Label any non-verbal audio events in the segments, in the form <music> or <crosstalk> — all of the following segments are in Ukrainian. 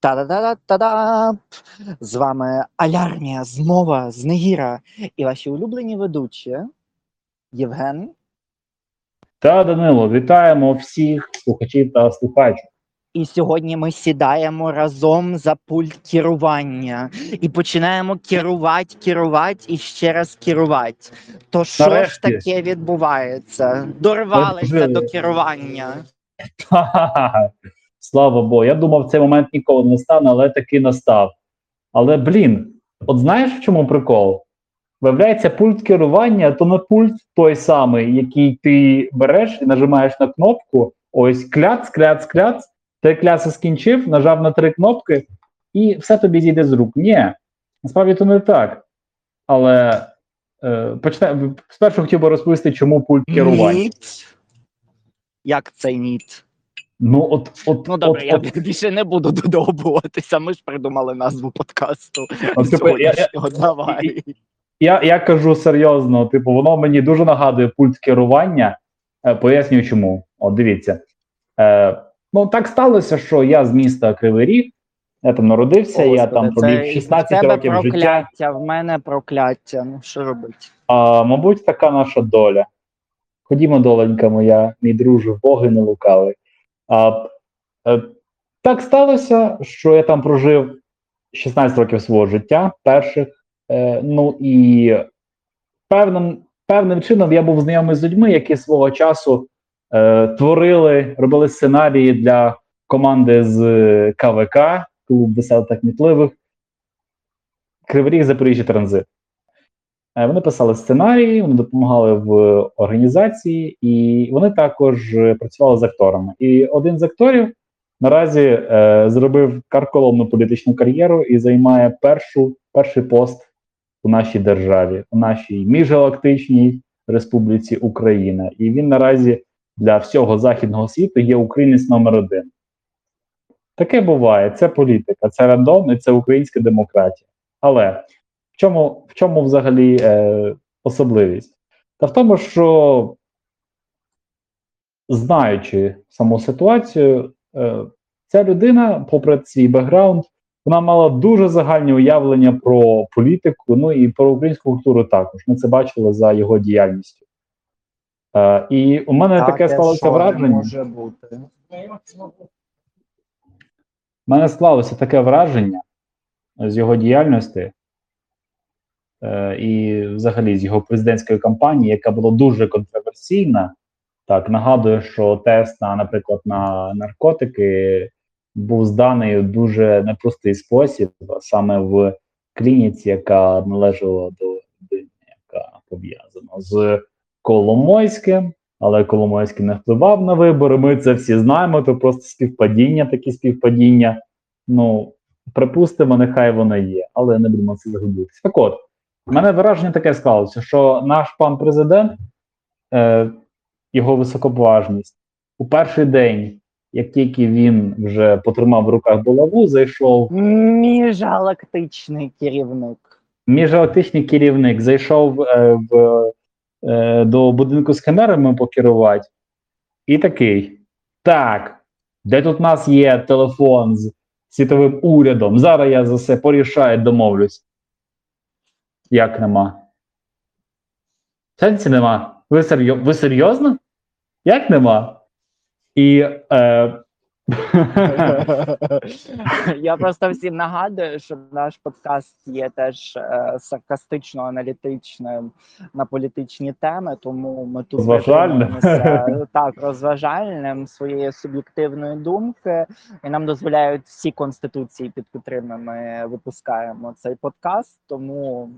Та-да-да-да-да! З вами Алярмія, змова з Негіра і ваші улюблені ведучі Євген. Та Данило, вітаємо всіх слухачів та слухачів. І сьогодні ми сідаємо разом за пульт керування і починаємо керувати, керувати і ще раз керувати. То що ж таке відбувається? Дорвалися Нарешті. до керування. <laughs> Ха-ха-ха. Слава Богу. Я думав, цей момент ніколи не стане, але таки настав. Але блін, от знаєш в чому прикол? Виявляється, пульт керування то не пульт той самий, який ти береш і нажимаєш на кнопку. Ось кляц, кляц, кляц. Ти кляц скінчив, нажав на три кнопки, і все тобі зійде з рук. Ні, насправді то не так. Але е, почне, спершу хотів би розповісти, чому пульт керування. Ніт. Як це ніт? Ну, от, от, Ну добре, от, я от, більше не буду <laughs> додобуватися. Ми ж придумали назву подкасту. От, типу, я- я- Давай. Я, я кажу серйозно, типу, воно мені дуже нагадує пульт керування. Е, пояснюю чому. От дивіться. Е, ну, так сталося, що я з міста Кривий Ріг, я там народився, я Господи, там пробіг 16 в тебе років життя. прокляття, в мене прокляття. Ну що робити? А, мабуть, така наша доля. Ходімо, доленька моя, мій друже, боги не лукавий. А, е, так сталося, що я там прожив 16 років свого життя, перших. Е, ну і певним, певним чином я був знайомий з людьми, які свого часу е, творили, робили сценарії для команди з КВК, клуб веселих та кмітливих, Кривий Ріг Запоріжжя Транзит. Е, Вони писали сценарії, вони допомагали в організації, і вони також е, працювали з акторами. І один з акторів наразі е, зробив карколомну політичну кар'єру і займає першу, перший пост у нашій державі, у нашій міжгалактичній Республіці Україна. І він наразі для всього західного світу є українець номер один. Таке буває, це політика, це рандом і це українська демократія. Але чому, в чому взагалі е, особливість? Та в тому, що знаючи саму ситуацію, е, ця людина, попри свій бекграунд, вона мала дуже загальні уявлення про політику, ну і про українську культуру також. Ми це бачили за його діяльністю. Е, і у мене таке склалося враження. може бути. У мене склалося таке враження з його діяльності і взагалі з його президентської кампанії, яка була дуже контроверсійна. Так, нагадую, що тест на, наприклад, на наркотики був зданий у дуже непростий спосіб, саме в клініці, яка належала до людини, яка пов'язана з Коломойським, але Коломойський не впливав на вибори. Ми це всі знаємо. То просто співпадіння, такі співпадіння. Ну, припустимо, нехай воно є, але не будемо це загубитися. Так от, в мене враження таке склалося, що наш пан президент, е, його високоповажність, у перший день, як тільки він вже потримав в руках булаву, зайшов Міжгалактичний керівник. міжгалактичний керівник, зайшов е, в, е, до будинку з камерами покерувати, і такий: Так, де тут у нас є телефон з світовим урядом? Зараз я за все порішаю, домовлюсь. Як нема? Сенсі нема. Ви, серйо... Ви серйозно? Як нема? І. Е... <laughs> Я просто всім нагадую, що наш подкаст є теж е, саркастично аналітичним на політичні теми, тому ми тут Розважальним. <laughs> так розважальним своєї суб'єктивної думки, і нам дозволяють всі конституції, під котрими ми випускаємо цей подкаст. Тому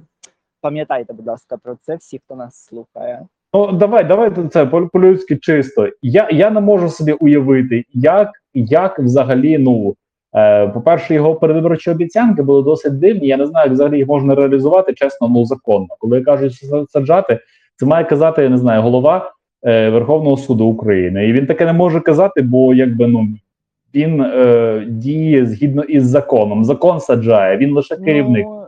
пам'ятайте, будь ласка, про це всі, хто нас слухає. Ну, давай, давай це по- по-людськи чисто. Я, я не можу собі уявити, як, як взагалі, ну, е, по-перше, його передвиборчі обіцянки були досить дивні. Я не знаю, як взагалі їх можна реалізувати чесно, ну законно. Коли кажуть са- саджати, це має казати, я не знаю, голова е, Верховного суду України. І він таке не може казати, бо якби ну він е, діє згідно із законом. Закон саджає, він лише керівник. Ну,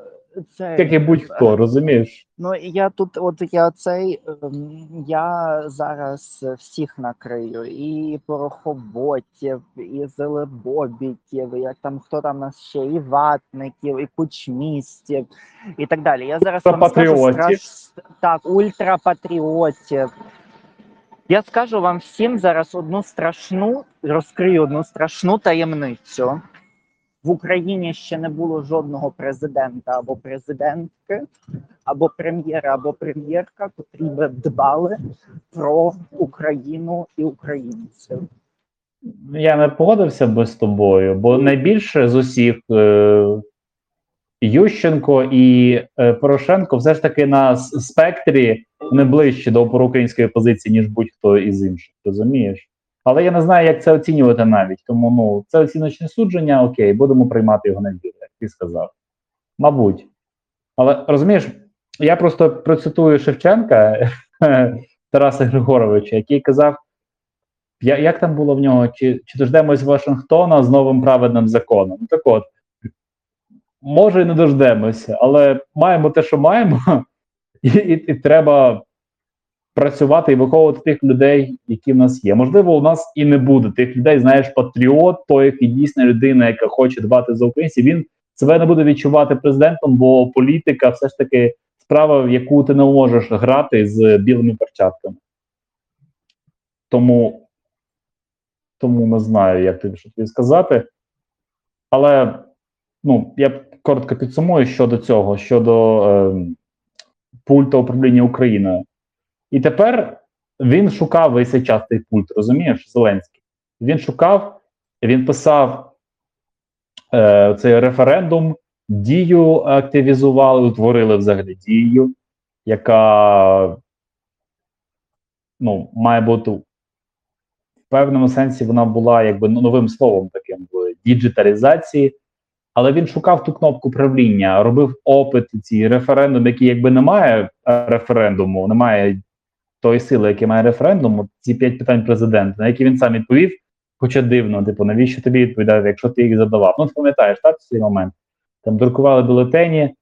це як і будь-хто, розумієш? Ну я тут, от я цей ем, я зараз всіх накрию, і порохоботів, і зелебобітів, і як там хто там нас ще, і ватників, і кучмістів, і так далі. Я зараз вам скажу страш... так, ультрапатріотів. Я скажу вам всім зараз одну страшну, розкрию одну страшну таємницю. В Україні ще не було жодного президента або президентки, або прем'єра, або прем'єрка, котрі би дбали про Україну і українців. Я не погодився би з тобою, бо найбільше з усіх е, Ющенко і е, Порошенко все ж таки на спектрі не ближче до проукраїнської позиції, ніж будь-хто із інших, розумієш? Але я не знаю, як це оцінювати навіть. Тому ну це оціночне судження, окей, будемо приймати його на віру, як ти сказав. Мабуть. Але розумієш, я просто процитую Шевченка <laughs> Тараса Григоровича, який казав. Я, як там було в нього? Чи, чи дождемось Вашингтона з новим праведним законом? Ну, Так от, може і не дождемося, але маємо те, що маємо, <laughs> і, і, і треба працювати і виховувати тих людей, які в нас є. Можливо, у нас і не буде тих людей, знаєш, патріот, той, який дійсна людина, яка хоче дбати за українців, він себе не буде відчувати президентом, бо політика все ж таки справа, в яку ти не можеш грати з білими перчатками. Тому тому не знаю, як тобі що тобі сказати. Але ну, я коротко підсумую щодо цього, щодо е, пульта управління Україною. І тепер він шукав весь цей час цей пульт, розумієш, Зеленський. Він шукав, він писав е, цей референдум, дію активізували, утворили взагалі дію, яка ну, має бути в певному сенсі вона була якби новим словом таким в діджиталізації, але він шукав ту кнопку правління, робив опит ці референдум, який якби немає референдуму, немає тої сили, яке має референдум, ці п'ять питань президента, на які він сам відповів. Хоча дивно, типу, навіщо тобі відповідати, якщо ти їх задавав? Ну, ти пам'ятаєш, так, цей момент. Там друкували бюлетені,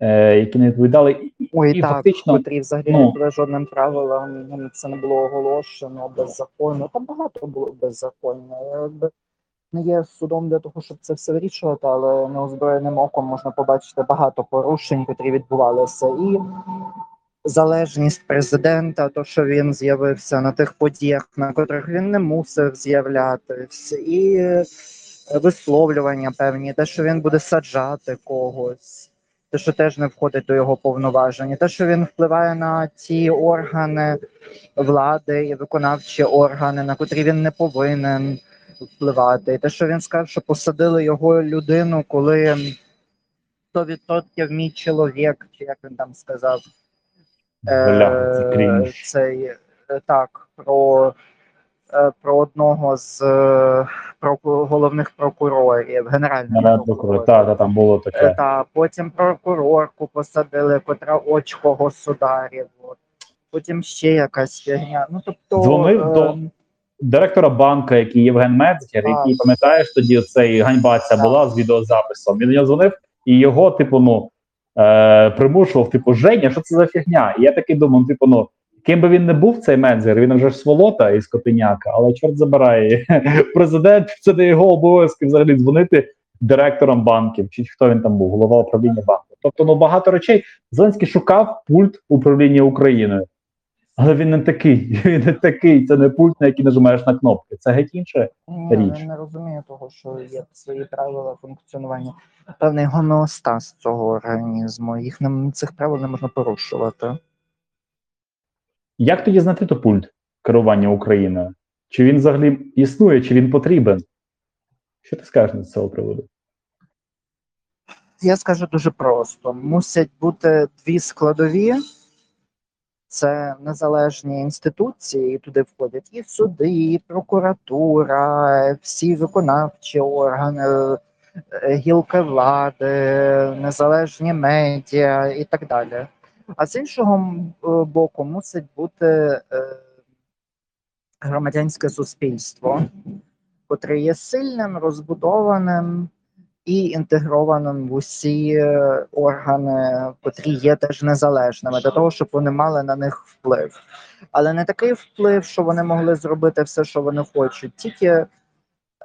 е, які не відповідали. І, Ой, і так, фактично, котрі взагалі ну, не були жодним правилам, це не було оголошено беззаконно. Там багато було беззаконня. Якби не є судом для того, щоб це все вирішувати, але неозброєним оком можна побачити багато порушень, котрі відбувалися. І залежність президента, то що він з'явився на тих подіях, на котрих він не мусив з'являтись, і е, висловлювання певні, те, що він буде саджати когось те, що теж не входить до його повноважень, те, що він впливає на ті органи влади і виконавчі органи, на котрі він не повинен впливати, і те, що він сказав, що посадили його людину, коли 100% мій чоловік, чи як він там сказав, бля, це е, крінж. цей е, так про. е, Про одного з проку- головних прокурорів, генерального Генеральний прокурор, та, та, там було таке. Та потім прокурорку посадили, котра очко государів. От. Потім ще якась фігня. Ну тобто Дзвонив е, до директора банка, який Євген Мецгер, який пам'ятаєш тоді цей ганьба ця була з відеозаписом. Він нього дзвонив і його, типу, ну е, примушував, типу, Женя, що це за фігня? І я такий думав, ну, типу, ну. Ким би він не був цей менеджер, він вже ж сволота із Котеняка, але чорт забирає. <laughs> Президент це не його обов'язки взагалі дзвонити директором банків, чи хто він там був, голова управління банку. Тобто, ну багато речей Зеленський шукав пульт управління Україною. Але він не такий, <laughs> він не такий, це не пульт, на який нажимаєш на кнопки. Це геть інше. ні, річ. він не розуміє того, що є свої правила функціонування. Певний гомеостаз цього організму. Їх не цих правил не можна порушувати. Як тоді знайти то пульт керування Україною? Чи він взагалі існує, чи він потрібен? Що ти скажеш з цього приводу? Я скажу дуже просто: мусять бути дві складові. Це незалежні інституції, і туди входять і суди, і прокуратура, всі виконавчі органи, е, гілки влади, незалежні медіа і так далі. А з іншого е, боку, мусить бути е, громадянське суспільство, котре є сильним, розбудованим і інтегрованим в усі е, органи, котрі є теж незалежними, для того, щоб вони мали на них вплив. Але не такий вплив, що вони могли зробити все, що вони хочуть, тільки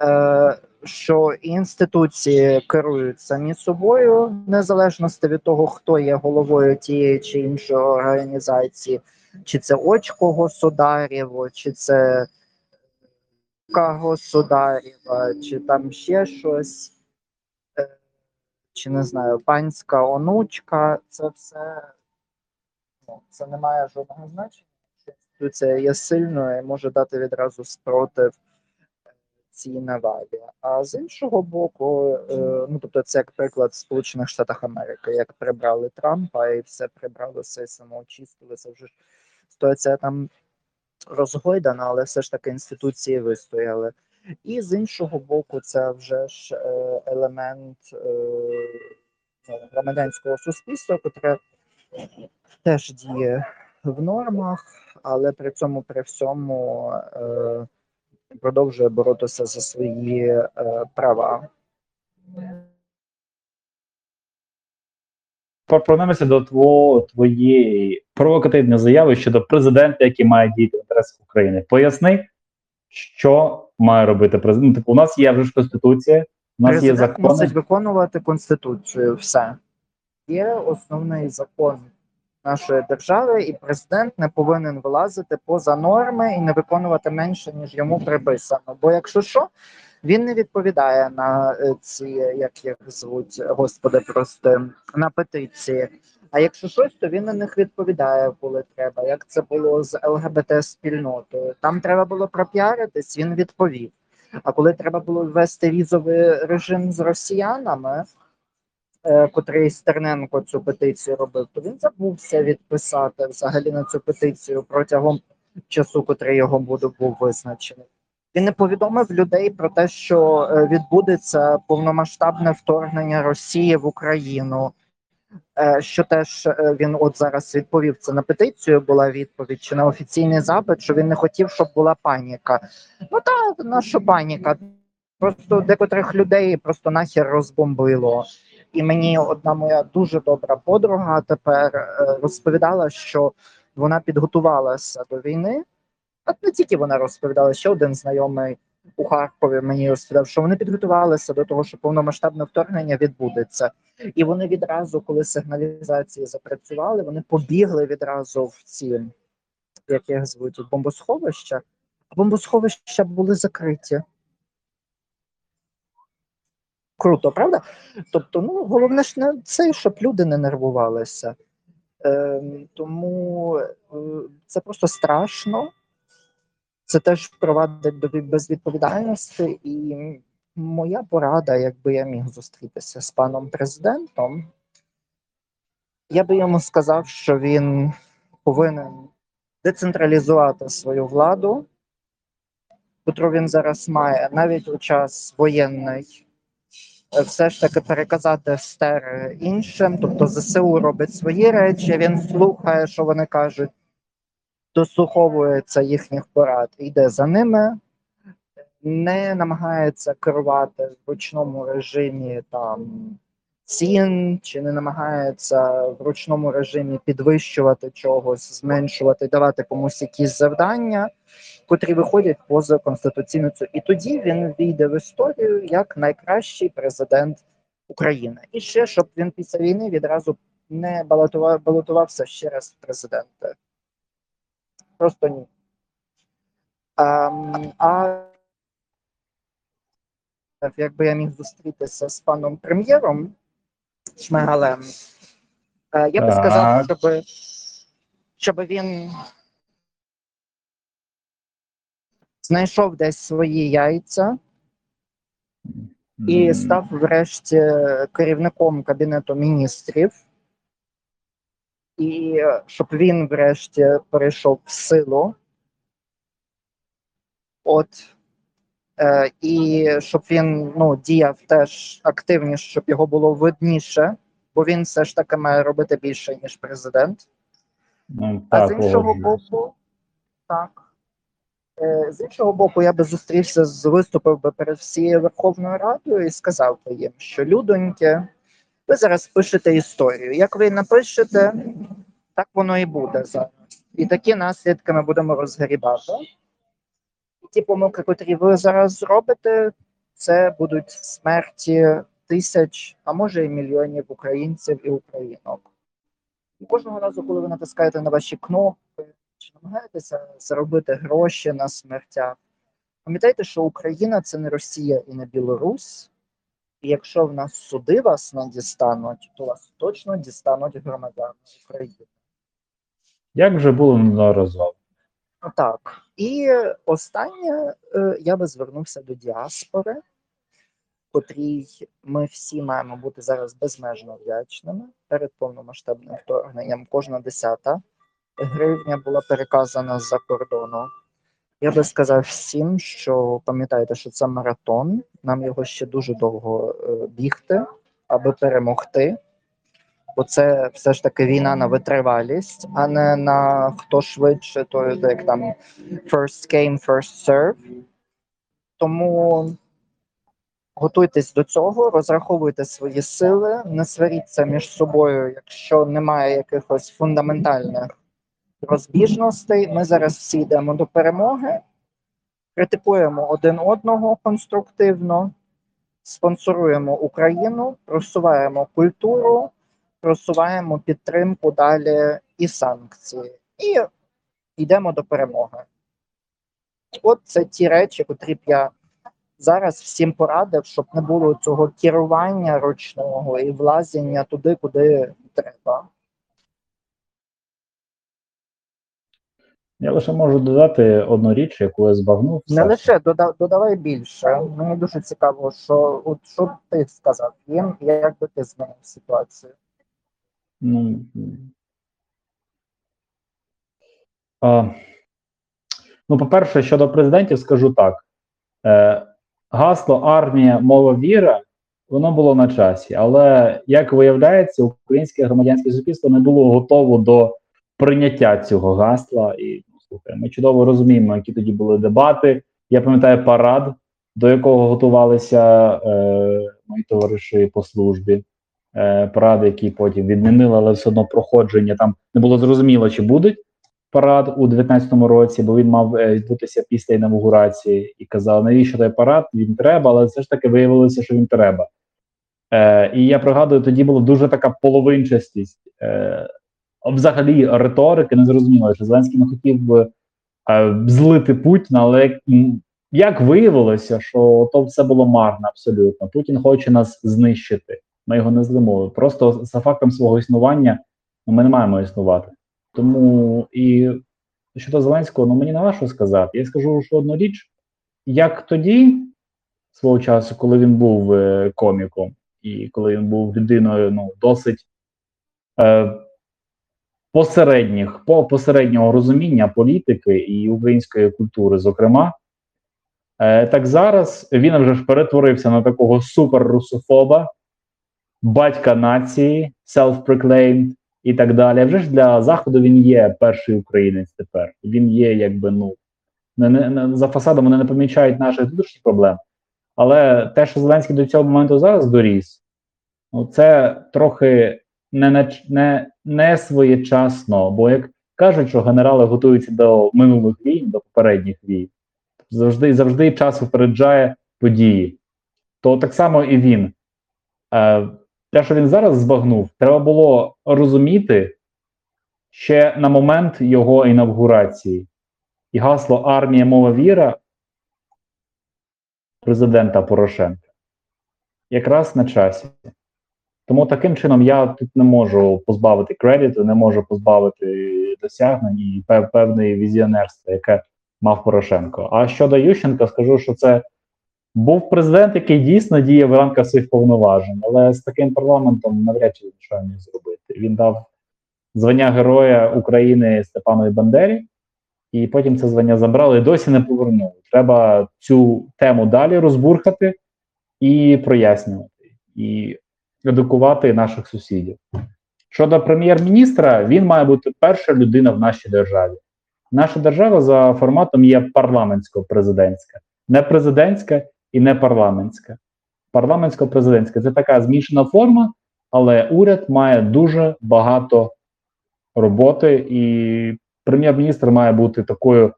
е, що інституції керують самі собою, незалежності від того, хто є головою тієї чи іншої організації, чи це очко государєво, чи це государєва, чи там ще щось, чи не знаю, панська онучка, це все ну, це не має жодного значення. Інституція є сильною і може дати відразу спротив цій навалі. А з іншого боку, е, ну тобто, це як приклад в Сполучених Штатах Америки, як прибрали Трампа і все прибрали, все самоочистили, це вже ситуація там розгойдана, але все ж таки інституції вистояли. І з іншого боку, це вже ж е, елемент е, ну, громадянського суспільства, котре теж діє в нормах, але при цьому при всьому е, продовжує боротися за свої права. Повернемося до твоєї провокативної заяви щодо президента, який має діяти в інтересах України. Поясни, що має робити президент. Ну, Типу, у нас є вже ж конституція, у нас є Президент мусить виконувати конституцію. Все є основний закон нашої держави, і президент не повинен вилазити поза норми і не виконувати менше ніж йому приписано. Бо якщо що, він не відповідає на е, ці, як їх звуть, господи, прости, на петиції. А якщо щось, то він на них відповідає, коли треба. Як це було з ЛГБТ спільнотою? Там треба було пропіаритись, він відповів. А коли треба було ввести візовий режим з росіянами, е, котрий Стерненко цю петицію робив, то він забувся відписати взагалі на цю петицію протягом часу, котрий його буде був визначений. Він не повідомив людей про те, що е, відбудеться повномасштабне вторгнення Росії в Україну. Е, Що теж е, він от зараз відповів це на петицію. Була відповідь чи на офіційний запит, що він не хотів, щоб була паніка. Ну так, на що паніка? Просто декотрих людей просто нахер розбомбило. І мені одна моя дуже добра подруга тепер е, розповідала, що вона підготувалася до війни. А не тільки вона розповідала, ще один знайомий у Харкові мені розповідав, що вони підготувалися до того, що повномасштабне вторгнення відбудеться. І вони відразу, коли сигналізації запрацювали, вони побігли відразу в ці, як їх звуть, бомбосховища. А бомбосховища були закриті. Круто, правда? Тобто, ну головне ж не це, щоб люди не нервувалися. Ем, тому е, це просто страшно. Це теж впровадить до безвідповідальності. І моя порада, якби я міг зустрітися з паном президентом, я би йому сказав, що він повинен децентралізувати свою владу, котру він зараз має, навіть у час воєнний, е, все ж таки переказати стер іншим. Тобто ЗСУ робить свої речі, він слухає, що вони кажуть, дослуховується їхніх порад, йде за ними, не намагається керувати в ручному режимі там цін, чи не намагається в ручному режимі підвищувати чогось, зменшувати, давати комусь якісь завдання, котрі виходять поза конституційну цю. І тоді він війде в історію як найкращий президент України. І ще щоб він після війни відразу не балотував, балотувався ще раз в президенти. Просто ні. Ем, а якби я міг зустрітися з паном прем'єром Шмигалем, е, я би сказав, щоб, щоб він знайшов десь свої яйця і став врешті керівником кабінету міністрів, і щоб він врешті перейшов в силу. От е, і щоб він ну, діяв теж активніше, щоб його було видніше, бо він все ж таки має робити більше, ніж президент. ну, А з іншого боку, так. Е, З іншого боку, я би зустрівся з виступив би перед всією Верховною Радою і сказав би їм, що людоньки, ви зараз пишете історію. Як ви напишете, так воно і буде зараз. І такі наслідки ми будемо розгрібати. І ті помилки, котрі ви зараз зробите, це будуть смерті тисяч, а може і мільйонів українців і українок. І кожного разу, коли ви натискаєте на ваші кнопки, чи намагаєтеся заробити гроші на смертях, пам'ятайте, що Україна це не Росія і не Білорусь. Якщо в нас суди вас не дістануть, то вас точно дістануть громадяни України. Як вже було неодноразово. Так. І останнє е, я би звернувся до діаспори, котрій ми всі маємо бути зараз безмежно вдячними перед повномасштабним вторгненням. Кожна десята гривня була переказана з-за кордону. Я би сказав всім, що пам'ятайте, що це маратон. Нам його ще дуже довго е, бігти, аби перемогти. Бо це все ж таки війна на витривалість, а не на хто швидше, то як там first came, first serve. Тому готуйтесь до цього, розраховуйте свої сили, не сваріться між собою, якщо немає якихось фундаментальних розбіжностей. Ми зараз всі йдемо до перемоги, критикуємо один одного конструктивно, спонсоруємо Україну, просуваємо культуру, просуваємо підтримку далі і санкції, і йдемо до перемоги. От це ті речі, котрі б я зараз всім порадив, щоб не було цього керування ручного і влазіння туди, куди треба. Я лише можу додати одну річ, яку я збагнув. Не лише дода- додавай більше. Мені дуже цікаво, що от що б ти сказав їм, як би ти змінив ситуацію. Ну, а, ну, по-перше, щодо президентів, скажу так: е, гасло армія, мова віра, воно було на часі. Але як виявляється, українське громадянське суспільство не було готово до прийняття цього гасла. І слухай, ми чудово розуміємо, які тоді були дебати. Я пам'ятаю парад, до якого готувалися е, мої товариші по службі е, парад, який потім відмінили, але все одно проходження там не було зрозуміло, чи буде парад у 19-му році, бо він мав е, відбутися після інаугурації і казав, навіщо той парад? Він треба, але все ж таки виявилося, що він треба. Е, і я пригадую, тоді була дуже така половинчастість. Е, взагалі риторики не зрозуміло, що Зеленський не хотів би е, злити Путіна, але як виявилося, що то все було марно абсолютно. Путін хоче нас знищити. Ми його не злимо. Просто за фактом свого існування ну, ми не маємо існувати. Тому і щодо Зеленського, ну мені не що сказати. Я скажу що одну річ, як тоді, свого часу, коли він був е, коміком, і коли він був людиною ну, досить е, посередніх, по посереднього розуміння політики і української культури, зокрема, е, так зараз він вже ж перетворився на такого супер-русофоба, батька нації, self-proclaimed і так далі. Вже ж для заходу він є перший українець тепер. Він є, якби ну не, не, за фасадом вони не помічають наших внутрішніх проблем. Але те, що Зеленський до цього моменту зараз доріс, ну це трохи не, не, не, своєчасно. Бо як кажуть, що генерали готуються до минулих війн, до попередніх війн, завжди завжди час випереджає події. То так само і він. Е, те, що він зараз збагнув, треба було розуміти ще на момент його інавгурації. І гасло армія, мова віра президента Порошенка якраз на часі. Тому таким чином я тут не можу позбавити кредиту, не можу позбавити досягнень і певної візіонерства, яке мав Порошенко. А щодо Ющенка, скажу, що це був президент, який дійсно діє в рамках своїх повноважень, але з таким парламентом навряд чи нічого не зробити. Він дав звання Героя України Степанові Бандері, і потім це звання забрали і досі не повернули. Треба цю тему далі розбурхати і прояснювати, і едукувати наших сусідів. Щодо прем'єр-міністра, він має бути перша людина в нашій державі. Наша держава за форматом є парламентсько-президентська, не президентська і не парламентська. Парламентсько-президентська це така змішана форма, але уряд має дуже багато роботи, і прем'єр-міністр має бути такою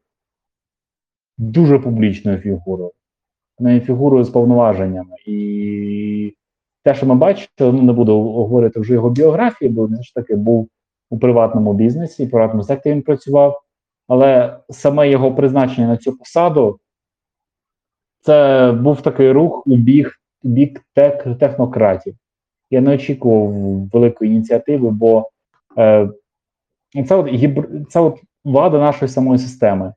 дуже публічною фігурою, не фігурою з повноваженнями. І те, що ми бачимо, ну не буду говорити вже його біографії, бо він ж таки був у приватному бізнесі, в приватному секторі він працював. Але саме його призначення на цю посаду це був такий рух у бік, бік тех, технократів. Я не очікував великої ініціативи, бо е, це от гібр... це от влада нашої самої системи.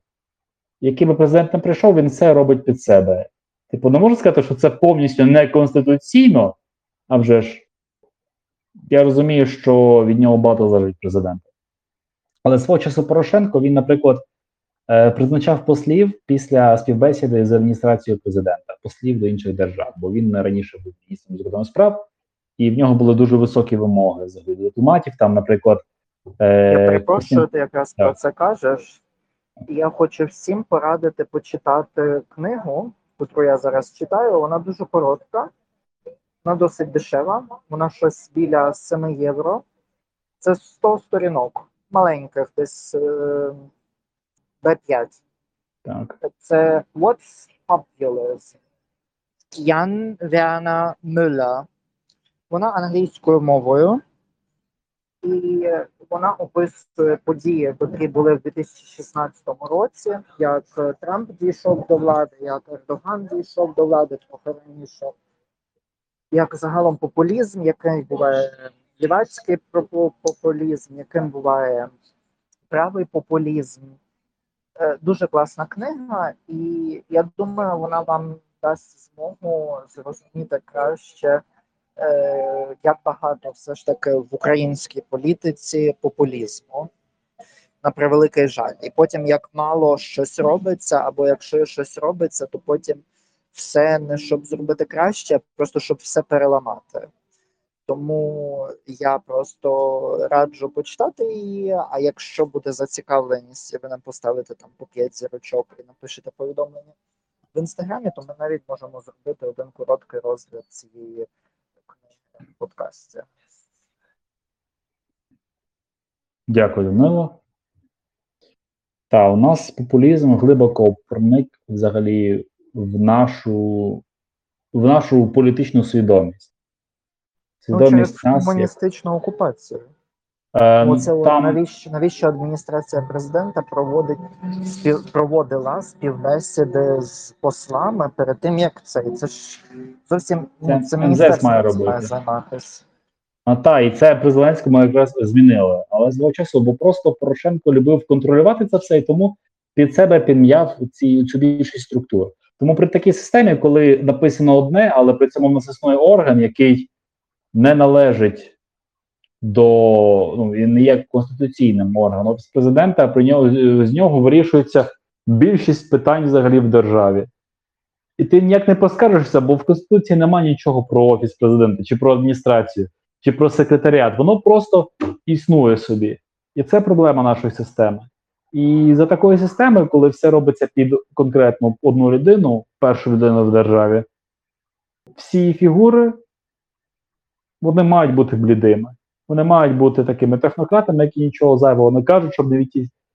Який би президент не прийшов, він все робить під себе. Типу, не можу сказати, що це повністю неконституційно, а вже ж я розумію, що від нього багато залежить президента. Але свого часу Порошенко він, наприклад, е, призначав послів після співбесіди з адміністрацією президента, послів до інших держав, бо він раніше був міністром закордонних справ, і в нього були дуже високі вимоги з дипломатів. Там, наприклад, Я е, перепрошую, ти якраз Так. про це кажеш. Я хочу всім порадити почитати книгу, яку я зараз читаю. Вона дуже коротка, вона досить дешева. Вона щось біля 7 євро. Це 100 сторінок, маленьких, десь е, B5. так, Це What's Popular? Ян Верна Мюллер. Вона англійською мовою, і вона описує події, які були в 2016 році, як Трамп дійшов до влади, як Ердоган дійшов до влади трохи раніше, як загалом популізм, який буває лівацький популізм, яким буває правий популізм. Е, Дуже класна книга, і я думаю, вона вам дасть змогу зрозуміти краще, е, як багато все ж таки в українській політиці популізму. На превеликий жаль. І потім, як мало щось робиться, або якщо щось робиться, то потім все не щоб зробити краще, а просто щоб все переламати. Тому я просто раджу почитати її. А якщо буде зацікавленість, ви нам поставите там по 5 зірочок і напишете повідомлення в інстаграмі, то ми навіть можемо зробити один короткий розгляд цієї книги в подкасті. Дякую, Данило. Та у нас популізм глибоко проник взагалі в нашу, в нашу політичну свідомість. Ну, через Свідомість нас як, комуністичну окупацію. е, Оце там, навіщо навіщо адміністрація президента проводить спів проводила співбесіди з послами перед тим, як це і це ж зовсім ну, Це це міністерство має робити. займатися. А та, і це при Зеленському якраз змінили. Але з часу, бо просто Порошенко любив контролювати це все, і тому під себе підм'яв ці цю більшість структур. Тому при такій системі, коли написано одне, але при цьому в орган, який не належить до ну він не є конституційним органом Офіс президента, а при нього з нього вирішується більшість питань взагалі в державі. І ти ніяк не поскаржишся, бо в Конституції немає нічого про офіс президента, чи про адміністрацію, чи про секретаріат. Воно просто існує собі. І це проблема нашої системи. І за такою системою, коли все робиться під конкретну одну людину, першу людину в державі, всі фігури вони мають бути блідими. Вони мають бути такими технократами, які нічого зайвого не кажуть, щоб не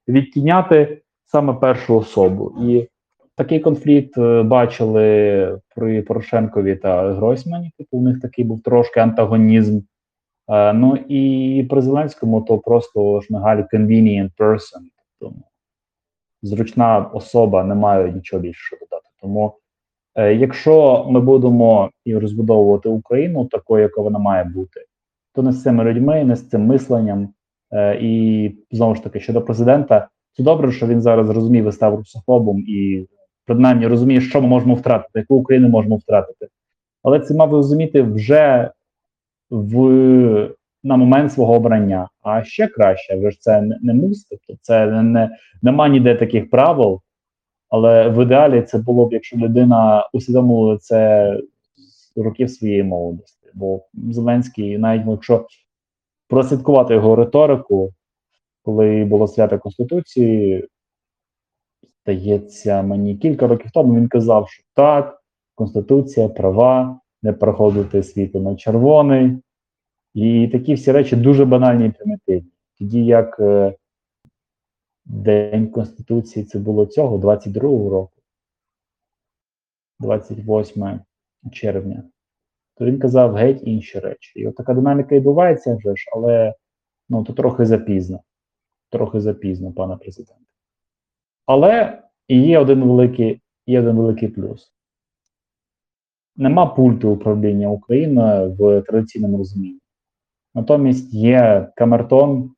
відтіняти саме першу особу. І такий конфлікт е, бачили при Порошенкові та Гройсмані. Типу, у них такий був трошки антагонізм. Е, ну і при Зеленському то просто Шмигаль convenient person. Зручна особа, не маю нічого більше додати. Тому, е, якщо ми будемо і розбудовувати Україну такою, яка вона має бути, то не з цими людьми, не з цим мисленням. Е, і знову ж таки, щодо президента, це добре, що він зараз розуміє, і русофобом і принаймні розуміє, що ми можемо втратити, яку Україну можемо втратити. Але це мав розуміти вже в на момент свого обрання. А ще краще, вже ж це не, не мус, тобто це не, не нема ніде таких правил. Але в ідеалі це було б, якщо людина усвідомила це з років своєї молодості. Бо Зеленський, навіть якщо прослідкувати його риторику, коли було свято Конституції, здається, мені кілька років тому він казав, що так, Конституція, права, не проходити світло на червоний. І такі всі речі дуже банальні і примітивні. Тоді як е, День Конституції це було цього, 22-го року, 28 червня, то він казав геть інші речі. І от така динаміка відбувається вже ж, але ну, то трохи запізно. Трохи запізно, пане президенте. Але є один великий, є один великий плюс. Нема пульту управління Україною в традиційному розумінні. Натомість є камертон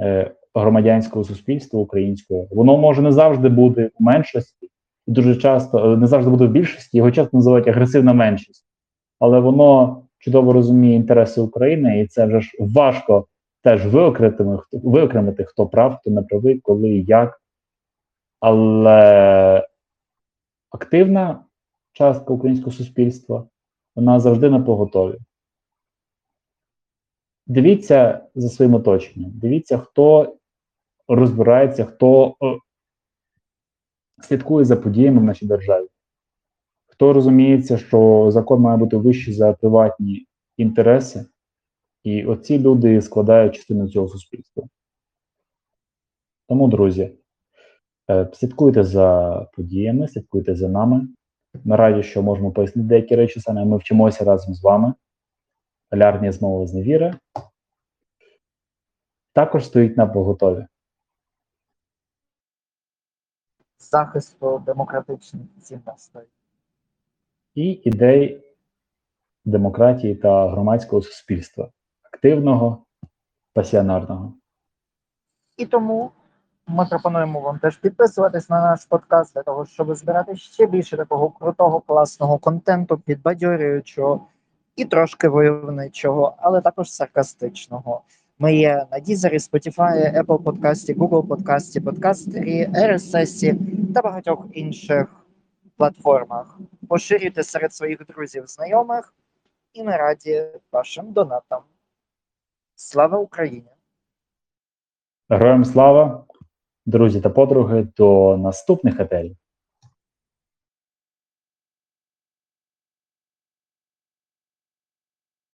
е, громадянського суспільства українського. Воно може не завжди бути в меншості, і дуже часто е, не завжди буде в більшості, його часто називають агресивна меншість. Але воно чудово розуміє інтереси України, і це вже ж важко теж виокремити, виокремити, хто прав, хто не правий, коли, як. Але активна частка українського суспільства, вона завжди на поготові. Дивіться за своїм оточенням, дивіться, хто розбирається, хто е, слідкує за подіями в нашій державі, хто розуміється, що закон має бути вищий за приватні інтереси, і оці люди складають частину цього суспільства. Тому, друзі, е, слідкуйте за подіями, слідкуйте за нами. Ми раді, що можемо пояснити деякі речі саме. Ми вчимося разом з вами. Полярні змови з невіри. Також стоїть на поготові. захисту демократичних цінностей. і ідей демократії та громадського суспільства, активного, пасіонарного. І тому ми пропонуємо вам теж підписуватись на наш подкаст для того, щоб збирати ще більше такого крутого, класного контенту, підбадьорюючого і трошки войовничого, але також саркастичного. Ми є на Дізері, Spotify, Apple подкасті, Google подкасті, подкастері, RSS та багатьох інших платформах. Поширюйте серед своїх друзів, знайомих, і ми раді вашим донатам. Слава Україні! Героям слава, друзі та подруги, до наступних етелів.